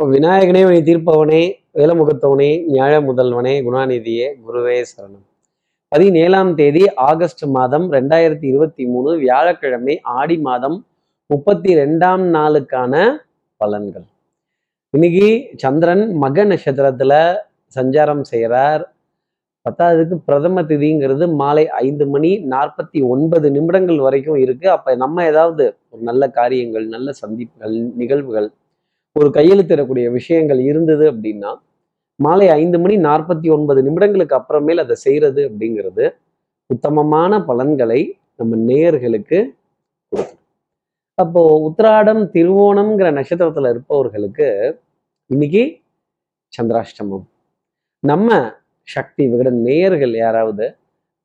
இப்போ விநாயகனே வினை தீர்ப்பவனே வேலமுகத்தவனே ஞாழ முதல்வனே குணாநிதியே குருவே சரணம். பதினேழாம் தேதி ஆகஸ்ட் மாதம் ரெண்டாயிரத்தி இருபத்தி மூணு வியாழக்கிழமை ஆடி மாதம் முப்பத்தி ரெண்டாம் நாளுக்கான பலன்கள். இன்னைக்கு சந்திரன் மக நட்சத்திரத்துல சஞ்சாரம் செய்கிறார் பத்தாவதுக்கு பிரதம திதிங்கிறது மாலை ஐந்து மணி நாற்பத்தி ஒன்பது நிமிடங்கள் வரைக்கும் இருக்கு. அப்ப நம்ம ஏதாவது ஒரு நல்ல காரியங்கள் நல்ல சந்திப்புகள் நிகழ்வுகள் ஒரு கையெழுத்திடக்கூடிய விஷயங்கள் இருந்தது அப்படின்னா மாலை ஐந்து மணி நாற்பத்தி ஒன்பது நிமிடங்களுக்கு அப்புறமேல் அதை செய்யறது அப்படிங்கிறது உத்தமமான பலன்களை நம்ம நேயர்களுக்கு கொடுக்கும். அப்போ உத்திராடம் திருவோணம்ங்கிற நட்சத்திரத்துல இருப்பவர்களுக்கு இன்னைக்கு சந்திராஷ்டமம். நம்ம சக்தி விகடன் நேயர்கள் யாராவது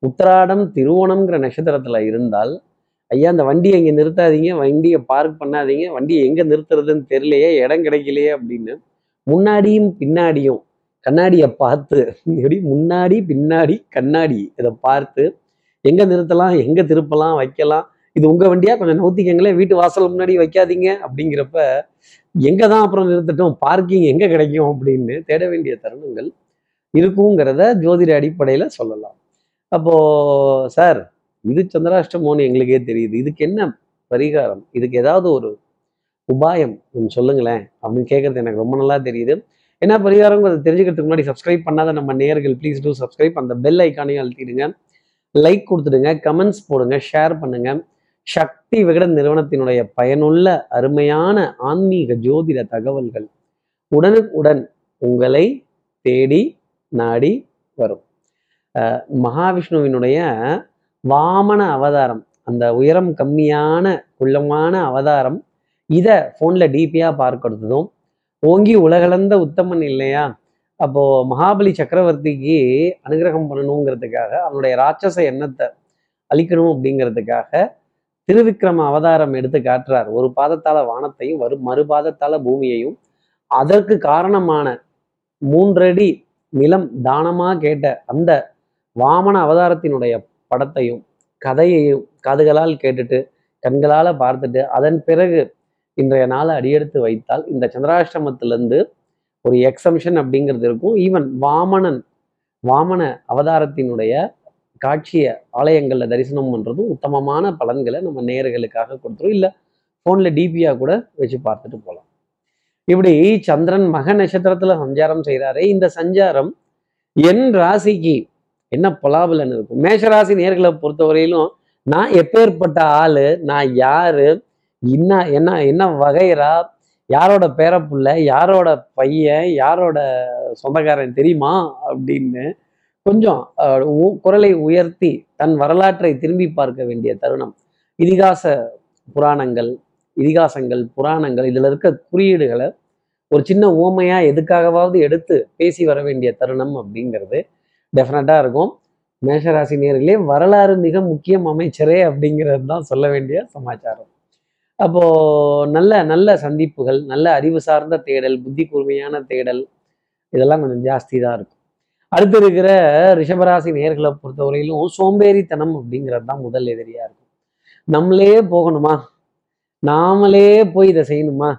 உத்திராடம் திருவோணம்ங்கிற நட்சத்திரத்துல இருந்தால் ஐயா அந்த வண்டியை இங்கே நிறுத்தாதீங்க. வண்டியை பார்க் பண்ணாதீங்க. வண்டியை எங்கே நிறுத்துறதுன்னு தெரியலையே இடம் கிடைக்கலையே அப்படின்னு முன்னாடியும் பின்னாடியும் கண்ணாடியை பார்த்து எப்படி? முன்னாடி பின்னாடி கண்ணாடி. இதை பார்த்து எங்கே நிறுத்தலாம் எங்கே திருப்பலாம் வைக்கலாம். இது உங்கள் வண்டியாக கொஞ்சம் நவுத்திக்கங்களேன் வீட்டு வாசல் முன்னாடி வைக்காதீங்க அப்படிங்கிறப்ப எங்கே தான் அப்புறம் நிறுத்தட்டும்? பார்க்கிங் எங்கே கிடைக்கும் அப்படின்னு தேட வேண்டிய தருணங்கள் இருக்குங்கிறத ஜோதிட அடிப்படையில் சொல்லலாம். அப்போது சார் இது சந்திராஷ்டமோன்னு எங்களுக்கே தெரியுது. இதுக்கு என்ன பரிகாரம்? இதுக்கு ஏதாவது ஒரு உபாயம் கொஞ்சம் சொல்லுங்களேன் அப்படின்னு கேட்கறது எனக்கு ரொம்ப நல்லா தெரியுது. என்ன அதை தெரிஞ்சுக்கிறதுக்கு முன்னாடி சப்ஸ்கிரைப் பண்ணாத நம்ம நேர்கள் ப்ளீஸ் டூ சப்ஸ்கிரைப் அந்த பெல் ஐக்கானையும் அழுத்திடுங்க. லைக் கொடுத்துடுங்க கமெண்ட்ஸ் போடுங்க ஷேர் பண்ணுங்க. சக்தி விகடன் நிறுவனத்தினுடைய பயனுள்ள அருமையான ஆன்மீக ஜோதிட தகவல்கள் உடனுக்குடன் உங்களை தேடி நாடி வரும். மகாவிஷ்ணுவினுடைய வாமன அவதாரம். அந்த உயரம் கம்மியான குள்ளமான அவதாரம். இதை ஃபோனில் டிபியாக பார்க்கறதும் ஓங்கி உலகளந்த உத்தமன் இல்லையா? அப்போது மகாபலி சக்கரவர்த்திக்கு அனுகிரகம் பண்ணணுங்கிறதுக்காக அவனுடைய ராட்சச எண்ணத்தை அழிக்கணும் அப்படிங்கிறதுக்காக திருவிக்ரம அவதாரம் எடுத்து காட்டுறார். ஒரு பாதத்தால வானத்தையும் வரு மறுபாதத்தால பூமியையும். அதற்கு காரணமான மூன்றடி நிலம் தானமாக கேட்ட அந்த வாமன அவதாரத்தினுடைய படத்தையும் கதையையும் காதுகளால் கேட்டுட்டு கண்களால பார்த்துட்டு அதன் பிறகு இன்றைய நாளை அடியெடுத்து வைத்தால் இந்த சந்திராஷ்டமத்திலிருந்து ஒரு எக்ஸம்ஷன் அப்படிங்கிறது இருக்கும். ஈவன் வாமனன் வாமன அவதாரத்தினுடைய காட்சியை ஆலயங்களில் தரிசனம் பண்ணுறதும் உத்தமமான பலன்களை நம்ம நேர்களுக்காக கொடுத்துரும். இல்லை ஃபோனில் டிபியாக கூட வச்சு பார்த்துட்டு போகலாம். இப்படி சந்திரன் மக நட்சத்திரத்தில் சஞ்சாரம் செய்கிறாரே இந்த சஞ்சாரம் என் ராசிக்கு என்ன பலாபலன் இருக்கும்? மேஷராசி நேர்களை பொறுத்தவரையிலும் நான் எப்பேற்பட்ட ஆள் நான் யார் என்ன என்ன என்ன வகைரா யாரோட பேரப்புள்ள யாரோட பையன் யாரோட சொந்தக்காரன் தெரியுமா? அப்படின்னு கொஞ்சம் உ- குரலை உயர்த்தி தன் வரலாற்றை திரும்பி பார்க்க வேண்டிய தருணம். இதிகாச புராணங்கள் இதிகாசங்கள் புராணங்கள் இதில் இருக்க குறியீடுகளை ஒரு சின்ன ஓமையாக எதுக்காகவாவது எடுத்து பேசி வர வேண்டிய தருணம் அப்படிங்கிறது டெஃபினட்டாக இருக்கும். மேஷராசி நேர்களே வரலாறு மிக முக்கியம் அமைச்சரே அப்படிங்கிறது தான் சொல்ல வேண்டிய சமாச்சாரம். அப்போது நல்ல நல்ல சந்திப்புகள் நல்ல அறிவு சார்ந்த தேடல் புத்தி கூர்மையான தேடல் இதெல்லாம் கொஞ்சம் ஜாஸ்தி தான் இருக்கும். அடுத்து இருக்கிற ரிஷபராசி நேர்களை பொறுத்தவரையிலும் சோம்பேறித்தனம் அப்படிங்கிறது தான் முதல் எதிரியாக இருக்கும். நம்மளே போகணுமா? நாமளே போய் இதை செய்யணுமா?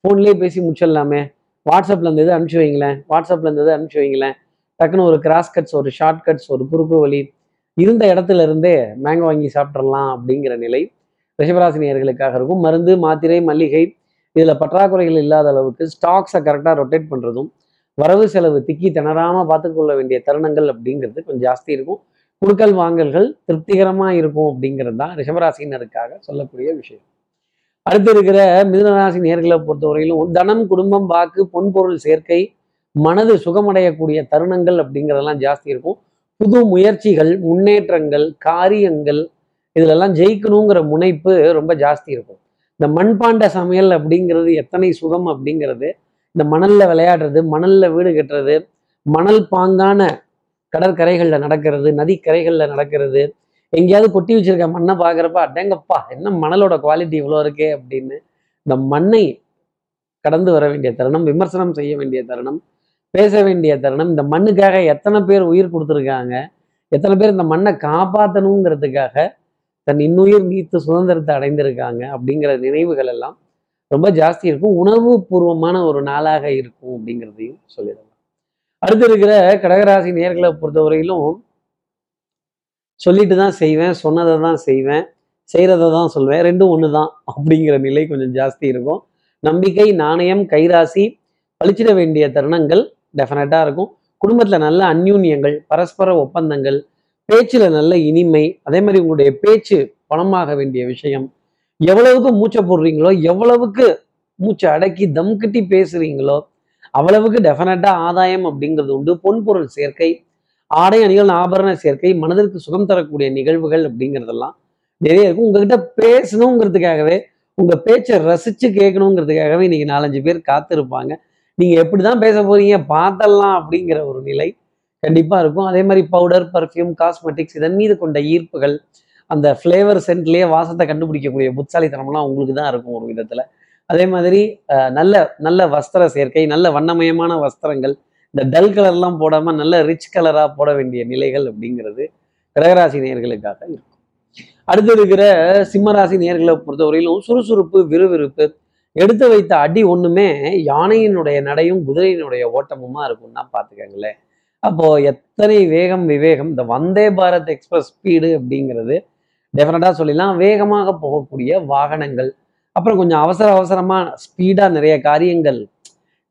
ஃபோன்லேயே பேசி முடிச்சிடலாமே. வாட்ஸ்அப்பில் இருந்தது அனுப்பிச்சு வைங்களேன்? வாட்ஸ்அப்பில் இருந்தது அனுப்பிச்சி வைங்களேன்? டக்குன்னு ஒரு கிராஸ் கட்ஸ் ஒரு ஷார்ட் கட்ஸ் ஒரு குறுக்கு வழி இருந்த இடத்துல இருந்தே மேங்கோ வாங்கி சாப்பிட்றலாம் அப்படிங்கிற நிலை ரிஷபராசினியர்களுக்காக இருக்கும். மருந்து மாத்திரை மல்லிகை இதில் பற்றாக்குறைகள் இல்லாத அளவுக்கு ஸ்டாக்ஸை கரெக்டாக ரொட்டேட் பண்ணுறதும் வரவு செலவு திக்கி திணறாமல் பார்த்துக்கொள்ள வேண்டிய தருணங்கள் அப்படிங்கிறது கொஞ்சம் ஜாஸ்தி இருக்கும். குடுக்கல் வாங்கல்கள் திருப்திகரமாக இருக்கும் அப்படிங்கிறது தான் ரிஷபராசினருக்காக சொல்லக்கூடிய விஷயம். அடுத்து இருக்கிற மிதுனராசி நேர்களை பொறுத்தவரையிலும் தனம் குடும்பம் வாக்கு பொன்பொருள் சேர்க்கை மனது சுகமடையக்கூடிய தருணங்கள் அப்படிங்கிறதெல்லாம் ஜாஸ்தி இருக்கும். புது முயற்சிகள் முன்னேற்றங்கள் காரியங்கள் இதிலெல்லாம் ஜெயிக்கணுங்கிற முனைப்பு ரொம்ப ஜாஸ்தி இருக்கும். இந்த மண்பாண்ட சமையல் அப்படிங்கிறது எத்தனை சுகம் அப்படிங்கிறது இந்த மணல்ல விளையாடுறது மணல்ல வீடு கட்டுறது மணல் பாங்கான கடற்கரைகள்ல நடக்கிறது நதிக்கரைகளில் நடக்கிறது எங்கேயாவது கொட்டி வச்சிருக்க மண்ணை பார்க்குறப்ப அடேங்கப்பா என்ன மணலோட குவாலிட்டி இவ்வளோ இருக்கே அப்படின்னு இந்த மண்ணை கடந்து வர வேண்டிய தருணம் விமர்சனம் செய்ய வேண்டிய தருணம் பேச வேண்டிய தருணம். இந்த மண்ணுக்காக எத்தனை பேர் உயிர் கொடுத்துருக்காங்க? எத்தனை பேர் இந்த மண்ணை காப்பாற்றணுங்கிறதுக்காக தன் இன்னுயிர் நீத்து சுதந்திரத்தை அடைந்திருக்காங்க அப்படிங்கிற நினைவுகள் எல்லாம் ரொம்ப ஜாஸ்தி இருக்கும். உணர்வு பூர்வமான ஒரு நாளாக இருக்கும் அப்படிங்கிறதையும் சொல்லிடலாம். அடுத்து இருக்கிற கடகராசி நேர்களை பொறுத்தவரையிலும் சொல்லிட்டு தான் செய்வேன் சொன்னதை தான் செய்வேன் செய்கிறத தான் சொல்வேன். ரெண்டும் ஒன்று தான் அப்படிங்கிற நிலை கொஞ்சம் ஜாஸ்தி இருக்கும். நம்பிக்கை நாணயம் கைராசி பழிச்சிட வேண்டிய தருணங்கள் டெஃபினட்டாக இருக்கும். குடும்பத்தில் நல்ல அந்யூன்யங்கள் பரஸ்பர ஒப்பந்தங்கள் பேச்சில் நல்ல இனிமை அதே மாதிரி உங்களுடைய பேச்சு பணமாக வேண்டிய விஷயம். எவ்வளவுக்கு மூச்சை போடுறீங்களோ எவ்வளவுக்கு மூச்சை அடக்கி தம் கட்டி பேசுறீங்களோ அவ்வளவுக்கு டெஃபினட்டாக ஆதாயம் அப்படிங்கிறது உண்டு. பொன்பொருள் சேர்க்கை ஆடை அணிகள் ஆபரண சேர்க்கை மனதிற்கு சுகம் தரக்கூடிய நிகழ்வுகள் அப்படிங்கிறதெல்லாம் நிறைய இருக்கும். உங்ககிட்ட பேசணுங்கிறதுக்காகவே உங்க பேச்சை ரசிச்சு கேட்கணுங்கிறதுக்காகவே இன்னைக்கு நாலஞ்சு பேர் காத்திருப்பாங்க. நீங்க எப்படிதான் பேச போறீங்க பார்த்தலாம் அப்படிங்கிற ஒரு நிலை கண்டிப்பா இருக்கும். அதே மாதிரி பவுடர் பர்ஃப்யூம் காஸ்மெட்டிக்ஸ் இதன் மீது கொண்ட ஈர்ப்புகள் அந்த ஃப்ளேவர் சென்ட்லேயே வாசத்தை கண்டுபிடிக்கக்கூடிய புத்தாலித்தனம்லாம் உங்களுக்கு தான் இருக்கும் ஒரு விதத்துல. அதே மாதிரி நல்ல நல்ல வஸ்திர சேர்க்கை நல்ல வண்ணமயமான வஸ்திரங்கள் இந்த டல் கலர்லாம் போடாம நல்ல ரிச் கலரா போட வேண்டிய நிலைகள் அப்படிங்கிறது கடகராசி நேர்களுக்காக இருக்கும். அடுத்து இருக்கிற சிம்மராசி நேர்களை பொறுத்தவரையிலும் சுறுசுறுப்பு விறுவிறுப்பு எடுத்து வைத்த அடி ஒண்ணுமே யானையினுடைய நடையும் குதிரையினுடைய ஓட்டமுமா இருக்கும்னா பாத்துக்கங்களேன். அப்போ எத்தனை வேகம் விவேகம் இந்த வந்தே பாரத் எக்ஸ்பிரஸ் ஸ்பீடு அப்படிங்கிறது டெஃபினட்டா சொல்லிடலாம். வேகமாக போகக்கூடிய வாகனங்கள் அப்புறம் கொஞ்சம் அவசர அவசரமா ஸ்பீடா நிறைய காரியங்கள்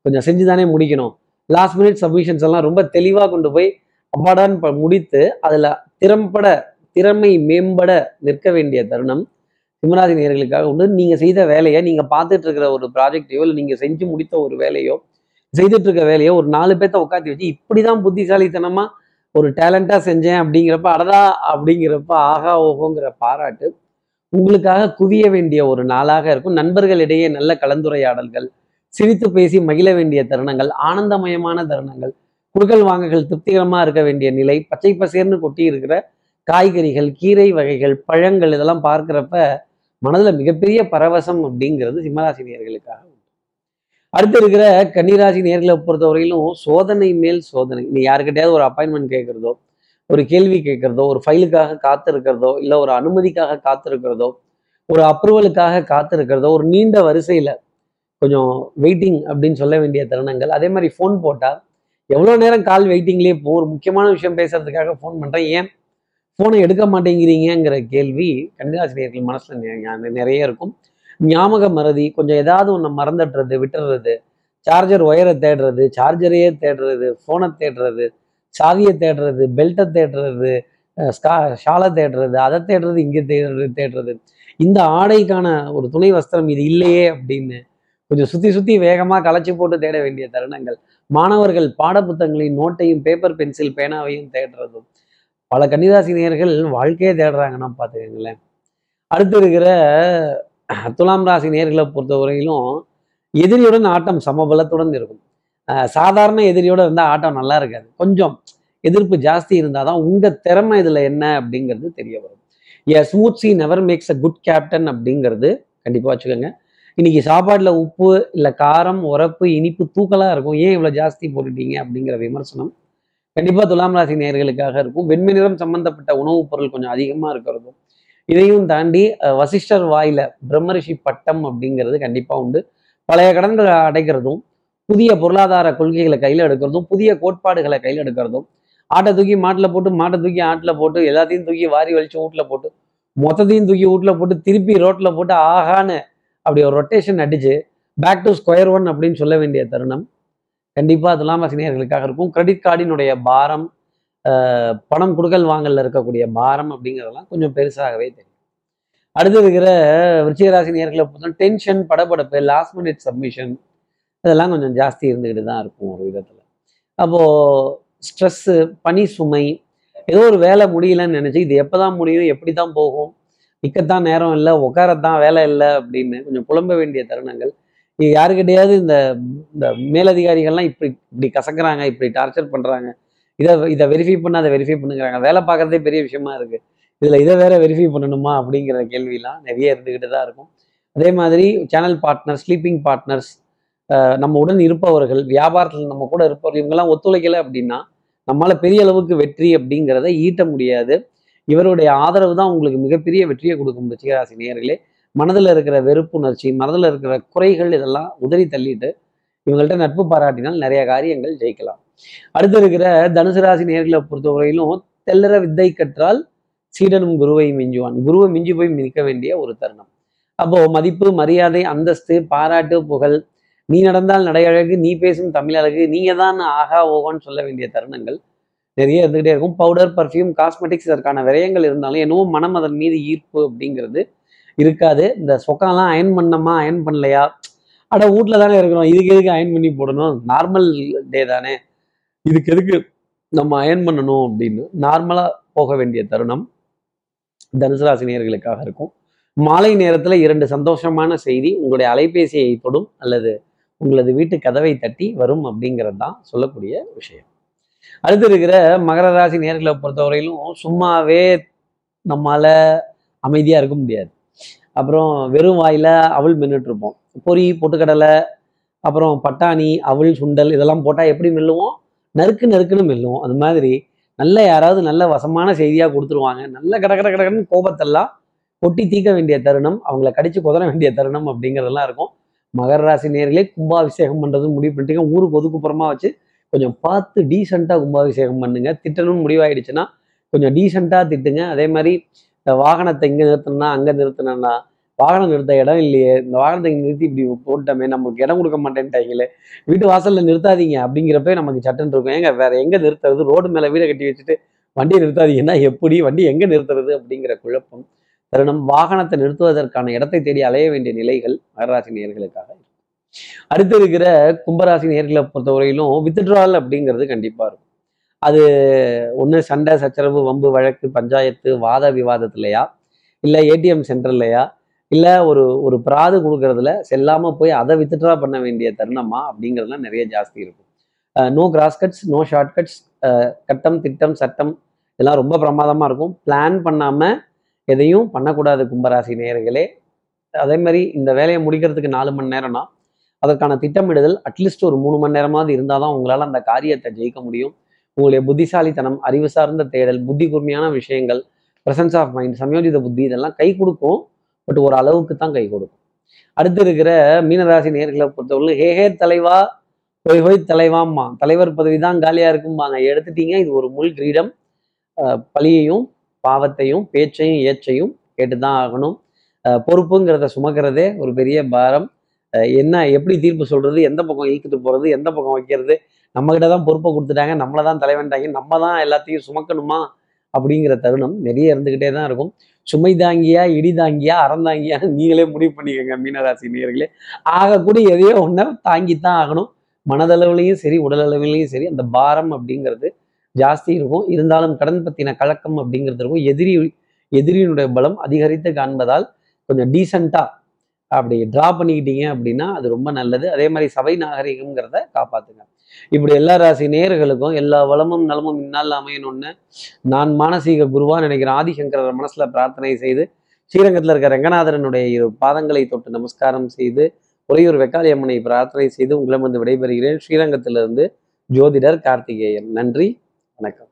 கொஞ்சம் செஞ்சுதானே முடிக்கணும். லாஸ்ட் மினிட் சப்மிஷன்ஸ் எல்லாம் ரொம்ப தெளிவா கொண்டு போய் அப்பாடான்னு முடித்து அதுல திறம்பட திறமை மேம்பட நிற்க வேண்டிய தருணம் சிம்மராசி நேர்களுக்காக உண்டு. நீங்க செய்த வேலையை நீங்க பார்த்துட்டு இருக்கிற ஒரு ப்ராஜெக்டையோ இல்லை நீங்க செஞ்சு முடித்த ஒரு வேலையோ செய்துட்டு இருக்க வேலையோ ஒரு நாலு பேர்த்த உட்காந்து வச்சு இப்படிதான் புத்திசாலித்தனமா ஒரு டேலண்டா செஞ்சேன் அப்படிங்கிறப்ப அடடா அப்படிங்கிறப்ப ஆகா ஓகோங்கிற பாராட்டு உங்களுக்காக குவிய வேண்டிய ஒரு நாளாக இருக்கும். நண்பர்களிடையே நல்ல கலந்துரையாடல்கள் சிரித்து பேசி மகிழ வேண்டிய தருணங்கள் ஆனந்தமயமான தருணங்கள் குடுக்கல் வாங்குகள் திருப்திகரமாக இருக்க வேண்டிய நிலை பச்சை பசேர்னு கொட்டி இருக்கிற காய்கறிகள் கீரை வகைகள் பழங்கள் இதெல்லாம் பார்க்குறப்ப மனதுல மிகப்பெரிய பரவசம் அப்படிங்கிறது சிம்மராசி நேர்களுக்காக உண்டு. அடுத்து இருக்கிற கன்னிராசி நேர்களை பொறுத்தவரையிலும் சோதனை மேல் சோதனை. நீ யாருக்கிட்டையாவது ஒரு அப்பாயின்மெண்ட் கேட்கறதோ ஒரு கேள்வி கேட்கறதோ ஒரு ஃபைலுக்காக காத்திருக்கிறதோ இல்லை ஒரு அனுமதிக்காக காத்திருக்கிறதோ ஒரு அப்ரூவலுக்காக காத்திருக்கிறதோ ஒரு நீண்ட வரிசையில கொஞ்சம் வெயிட்டிங் அப்படின்னு சொல்ல வேண்டிய தருணங்கள். அதே மாதிரி ஃபோன் போட்டா எவ்வளோ நேரம் கால் வெயிட்டிங்லேயே போ ஒரு முக்கியமான விஷயம் பேசுறதுக்காக ஃபோன் பண்றேன். ஏன்? ஃபோனை எடுக்க மாட்டேங்கிறீங்கிற கேள்வி கன்னிராசினியர்கள் மனசுல நிறைய இருக்கும். ஞாபக மறதி கொஞ்சம் ஏதாவது ஒன்று மறந்துடுறது விட்டுறது சார்ஜர் ஒயரை தேடுறது சார்ஜரையே தேடுறது ஃபோனை தேடுறது சாவியை தேடுறது பெல்ட்டை தேடுறது ஸ்கா- ஷாலை தேடுறது அதை தேடுறது இங்கே தேடுறது தேடுறது. இந்த ஆடைக்கான ஒரு துணை வஸ்திரம் இது இல்லையே அப்படின்னு கொஞ்சம் சுத்தி சுத்தி வேகமா களைச்சி போட்டு தேட வேண்டிய தருணங்கள். மாணவர்கள் பாடப்புத்தங்களின் நோட்டையும் பேப்பர் பென்சில் பேனாவையும் தேடுறதும் பல கன்னிராசி நேயர்கள் வாழ்க்கையே தேடுறாங்கன்னா பார்த்துக்கங்களேன். அடுத்து இருக்கிற துலாம் ராசி நேர்களை பொறுத்தவரையிலும் எதிரியுடன் ஆட்டம் சமபலத்துடன் இருக்கும். சாதாரண எதிரியோட இருந்தால் ஆட்டம் நல்லா இருக்காது. கொஞ்சம் எதிர்ப்பு ஜாஸ்தி இருந்தால் தான் உங்கள் திறமை இதுல என்ன அப்படிங்கிறது தெரிய வரும். A smooth sea never makes a good captain அப்படிங்கிறது கண்டிப்பா வச்சுக்கோங்க. இன்னைக்கு சாப்பாட்டில் உப்பு இல்லை காரம் உரப்பு இனிப்பு தூக்கலா இருக்கும். ஏன் இவ்வளவு ஜாஸ்தி போட்டுட்டீங்க அப்படிங்கிற விமர்சனம் கண்டிப்பா துலாம் ராசி நேயர்களுக்காக இருக்கும். வெண்மை நிறம் சம்பந்தப்பட்ட உணவுப் பொருள் கொஞ்சம் அதிகமா இருக்கிறதும் இதையும் தாண்டி வசிஷ்டர் வாயில பிரம்மரிஷி பட்டம் அப்படிங்கிறது கண்டிப்பா உண்டு. பழைய கடன்களை அடைக்கிறதும் புதிய பொருளாதார கொள்கைகளை கையில எடுக்கிறதும் புதிய கோட்பாடுகளை கையில எடுக்கிறதும் ஆட்டை தூக்கி மாட்டில் போட்டு மாட்டை தூக்கி ஆட்டில் போட்டு எல்லாத்தையும் தூக்கி வாரி வலிச்சு வீட்டில் போட்டு மொத்தத்தையும் தூக்கி வீட்டில் போட்டு திருப்பி ரோட்ல போட்டு ஆகான்னு அப்படி ஒரு ரொட்டேஷன் அடிச்சு பேக் டு ஸ்கொயர் ஒன் அப்படின்னு சொல்ல வேண்டிய தருணம். கண்டிப்பாக துலாம் ராசினியர்களுக்காக இருக்கும். கிரெடிட் கார்டினுடைய பாரம் பணம் கொடுக்கல் வாங்கல்ல இருக்கக்கூடிய பாரம் அப்படிங்கிறதெல்லாம் கொஞ்சம் பெருசாகவே தெரியும். அடுத்து இருக்கிற விருச்சிகராசி நேர்களை பொறுத்த டென்ஷன் படபடப்பு லாஸ்ட் மினிட் சப்மிஷன் இதெல்லாம் கொஞ்சம் ஜாஸ்தி இருந்துக்கிட்டு தான் இருக்கும் ஒரு விதத்தில். அப்போது ஸ்ட்ரெஸ்ஸு பனி சுமை ஏதோ ஒரு வேலை முடியலன்னு நினச்சி இது எப்போ தான் முடியும் எப்படி தான் போகும் நிற்கத்தான் நேரம் இல்லை உட்காரத்தான் வேலை இல்லை அப்படின்னு கொஞ்சம் புலம்ப வேண்டிய தருணங்கள் யாருக்கிட்டையாவது இந்த இந்த மேலதிகாரிகள்லாம் இப்படி இப்படி கசக்குறாங்க இப்படி டார்ச்சர் பண்ணுறாங்க இதை இதை வெரிஃபை பண்ண அதை வெரிஃபை பண்ணுங்கிறாங்க. வேலை பார்க்கறதே பெரிய விஷயமா இருக்குது இதில் இதை வேற வெரிஃபை பண்ணணுமா அப்படிங்கிற கேள்விலாம் நிறைய இருந்துக்கிட்டு தான் இருக்கும். அதே மாதிரி சேனல் பார்ட்னர்ஸ் ஸ்லீப்பிங் பார்ட்னர்ஸ் நம்ம உடன் இருப்பவர்கள் வியாபாரத்தில் நம்ம கூட இருப்பவர்கள் இவங்கெல்லாம் ஒத்துழைக்கலை அப்படின்னா நம்மளால் பெரிய அளவுக்கு வெற்றி அப்படிங்கிறத ஈட்ட முடியாது. இவருடைய ஆதரவு தான் உங்களுக்கு மிகப்பெரிய வெற்றியை கொடுக்கும் ரிச்சிகராசி நேர்களே மனதில் இருக்கிற வெறுப்புணர்ச்சி மனதில் இருக்கிற குறைகள் இதெல்லாம் உதறி தள்ளிட்டு இவங்கள்ட்ட நட்பு பாராட்டினால் நிறைய காரியங்கள் ஜெயிக்கலாம். அடுத்து இருக்கிற தனுசு ராசி நேர்களை பொறுத்தவரையிலும் தெல்லற வித்தை கற்றால் சீடனும் குருவை மிஞ்சுவான். குருவை மிஞ்சி போய் மிதிக்க வேண்டிய ஒரு தருணம். அப்போ மதிப்பு மரியாதை அந்தஸ்து பாராட்டு புகழ் நீ நடந்தால் நடையழகு நீ பேசும் தமிழழகு நீங்க தான் ஆகா ஓகோன்னு சொல்ல வேண்டிய தருணங்கள் நிறைய இருந்துகிட்டே இருக்கும். பவுடர் பர்ஃப்யூம் காஸ்மெட்டிக்ஸ் இதற்கான விரயங்கள் இருந்தாலும் என்னவோ மனம் அதன் மீது ஈர்ப்பு அப்படிங்கிறது இருக்காது. இந்த சொக்காலாம் அயன் பண்ணமா அயன் பண்ணலையா? அட வீட்டில் தானே இருக்கிறோம் இதுக்கு எதுக்கு அயன் பண்ணி போடணும்? நார்மல் டே தானே. இதுக்கு எதுக்கு நம்ம அயன் பண்ணணும் அப்படின்னு நார்மலாக போக வேண்டிய தருணம் தனுசு ராசினியர்களுக்காக இருக்கும். மாலை நேரத்தில் இரண்டு சந்தோஷமான செய்தி உங்களுடைய அலைபேசியை தொடும் அல்லது உங்களது வீட்டு கதவை தட்டி வரும் அப்படிங்கிறது தான் சொல்லக்கூடிய விஷயம். அடுத்து இருக்கிற மகர ராசி நேர்களை பொறுத்தவரையிலும் சும்மாவே நம்மால அமைதியாக இருக்க முடியாது. அப்புறம் வெறும் வாயில் அவள் மின்னுட்ருப்போம் பொறி பொரி பொட்டுக்கடலை அப்புறம் பட்டாணி அவள் சுண்டல் இதெல்லாம் போட்டால் எப்படி மெல்லுவோம்? நறுக்கு நறுக்குன்னு மெல்லுவோம். அது மாதிரி நல்ல யாராவது நல்ல வசமான செய்தியாக கொடுத்துருவாங்க. நல்ல கட கட கடன்னு கோபத்தெல்லாம் கொட்டி தீர்க்க வேண்டிய தருணம் அவங்கள கடிச்சு குதற வேண்டிய தருணம் அப்படிங்கிறதெல்லாம் இருக்கும். மகர ராசி நேர்களே கும்பாபிஷேகம் பண்ணுறது முடிவு பண்ணிட்டீங்க. ஊருக்கு ஒதுக்குப்புறமா வச்சு கொஞ்சம் பார்த்து டீசெண்டாக கும்பாபிஷேகம் பண்ணுங்க. திட்டணும்னு முடிவாயிடுச்சுன்னா கொஞ்சம் டீசெண்டாக திட்டுங்க. அதே மாதிரி இந்த வாகனத்தை இங்கே நிறுத்தினா அங்கே நிறுத்தினா வாகனம் நிறுத்த இடம் இல்லையே இந்த வாகனத்தை நிறுத்தி இப்படி போட்டோமே நமக்கு இடம் கொடுக்க மாட்டேன்ட்டாங்களே வீட்டு வாசல்ல நிறுத்தாதீங்க அப்படிங்கிறப்ப நமக்கு சட்டன் இருக்கும். ஏங்க வேற எங்க நிறுத்துறது? ரோடு மேல வீடை கட்டி வச்சுட்டு வண்டியை நிறுத்தாதீங்கன்னா எப்படி? வண்டி எங்க நிறுத்துறது அப்படிங்கிற குழப்பம். தருணம் வாகனத்தை நிறுத்துவதற்கான இடத்தை தேடி அலைய வேண்டிய நிலைகள் மகராசி நேர்களுக்காக இருக்கும். அடுத்து இருக்கிற கும்பராசி நேர்களை பொறுத்தவரையிலும் வித்ட்ரால் அப்படிங்கிறது கண்டிப்பா இருக்கும். அது ஒன்று சண்டை சச்சரவு வம்பு வழக்கு பஞ்சாயத்து வாத விவாதத்துலையா? இல்லை ஏடிஎம் சென்டர்லையா இல்லை ஒரு ஒரு பிராது கொடுக்கறதுல செல்லாமல் போய் அதை வித்ட்ரா பண்ண வேண்டிய தருணமா அப்படிங்கிறதுலாம் நிறைய ஜாஸ்தி இருக்கும். No cross cuts no short cuts கட்டம் திட்டம் சட்டம் இதெல்லாம் ரொம்ப பிரமாதமாக இருக்கும். பிளான் பண்ணாமல் எதையும் பண்ணக்கூடாது கும்பராசி நேயர்களே. அதே மாதிரி இந்த வேலையை முடிக்கிறதுக்கு நாலு மணி நேரம்னா அதற்கான திட்டமிடுதல் அட்லீஸ்ட் ஒரு மூணு மணி நேரமாவது இருந்தால் தான் உங்களால் அந்த காரியத்தை ஜெயிக்க முடியும். உங்களுடைய புத்திசாலித்தனம் அறிவு சார்ந்த தேடல் புத்தி கூர்மையான விஷயங்கள் பிரசன்ஸ் ஆஃப் மைண்ட் சமயோஜித புத்தி இதெல்லாம் கை கொடுக்கும். பட் ஒரு அளவுக்கு தான் கை கொடுக்கும். அடுத்து இருக்கிற மீனராசி நேர்களை பொறுத்தவரை ஹே ஹே தலைவா ஹொய் ஹொய் தலைவாம்மா. தலைவர் பதவி தான் காலியாக இருக்கும்பாங்க. எடுத்துட்டீங்க இது ஒரு முள் கிரீடம். பழியையும் பாவத்தையும் பேச்சையும் ஏச்சையும் கேட்டுதான் ஆகணும். பொறுப்புங்கிறத சுமக்கிறதே ஒரு பெரிய பாரம். என்ன எப்படி தீர்ப்பு சொல்றது எந்த பக்கம் இழுத்துட்டு போறது எந்த பக்கம் வைக்கிறது நம்ம கிட்ட தான் பொறுப்பை கொடுத்துட்டாங்க நம்மளை தான் தலைவன்ட்டாங்க நம்ம தான் எல்லாத்தையும் சுமக்கணுமா? அப்படிங்கிற தருணம் நிறைய இருந்துக்கிட்டே தான் இருக்கும். சுமை தாங்கியா இடி தாங்கியா அறந்தாங்கியா நீங்களே முடிவு பண்ணிக்கோங்க மீனராசி நேர்களே ஆகக்கூடிய எதையோ ஒன்றை தாங்கித்தான் ஆகணும். மனதளவுலையும் சரி உடல் சரி அந்த பாரம் அப்படிங்கிறது ஜாஸ்தி இருக்கும். இருந்தாலும் கடன் பற்றின கலக்கம் அப்படிங்கிறது இருக்கும். எதிரி எதிரியினுடைய பலம் அதிகரித்து காண்பதால் கொஞ்சம் டீசெண்டா அப்படி ட்ரா பண்ணிக்கிட்டீங்க அப்படின்னா அது ரொம்ப நல்லது. அதே மாதிரி சபை நாகரிகம்ங்கிறத காப்பாற்றுங்க இப்படி எல்லா ராசி நேயர்களுக்கும் எல்லா வளமும் நலமும் இன்னால் அமையணும்னு நான் மானசீக குருவா நினைக்கிறேன் ஆதிசங்கரர் மனசுல பிரார்த்தனை செய்து ஸ்ரீரங்கத்தில் இருக்க ரங்கநாதரனுடைய இரு பாதங்களை தொட்டு நமஸ்காரம் செய்து உறையூர் வெக்காளி அம்மனை பிரார்த்தனை செய்து உங்களிடம் வந்து விடைபெறுகிறேன். ஸ்ரீரங்கத்திலிருந்து ஜோதிடர் கார்த்திகேயன். நன்றி வணக்கம்.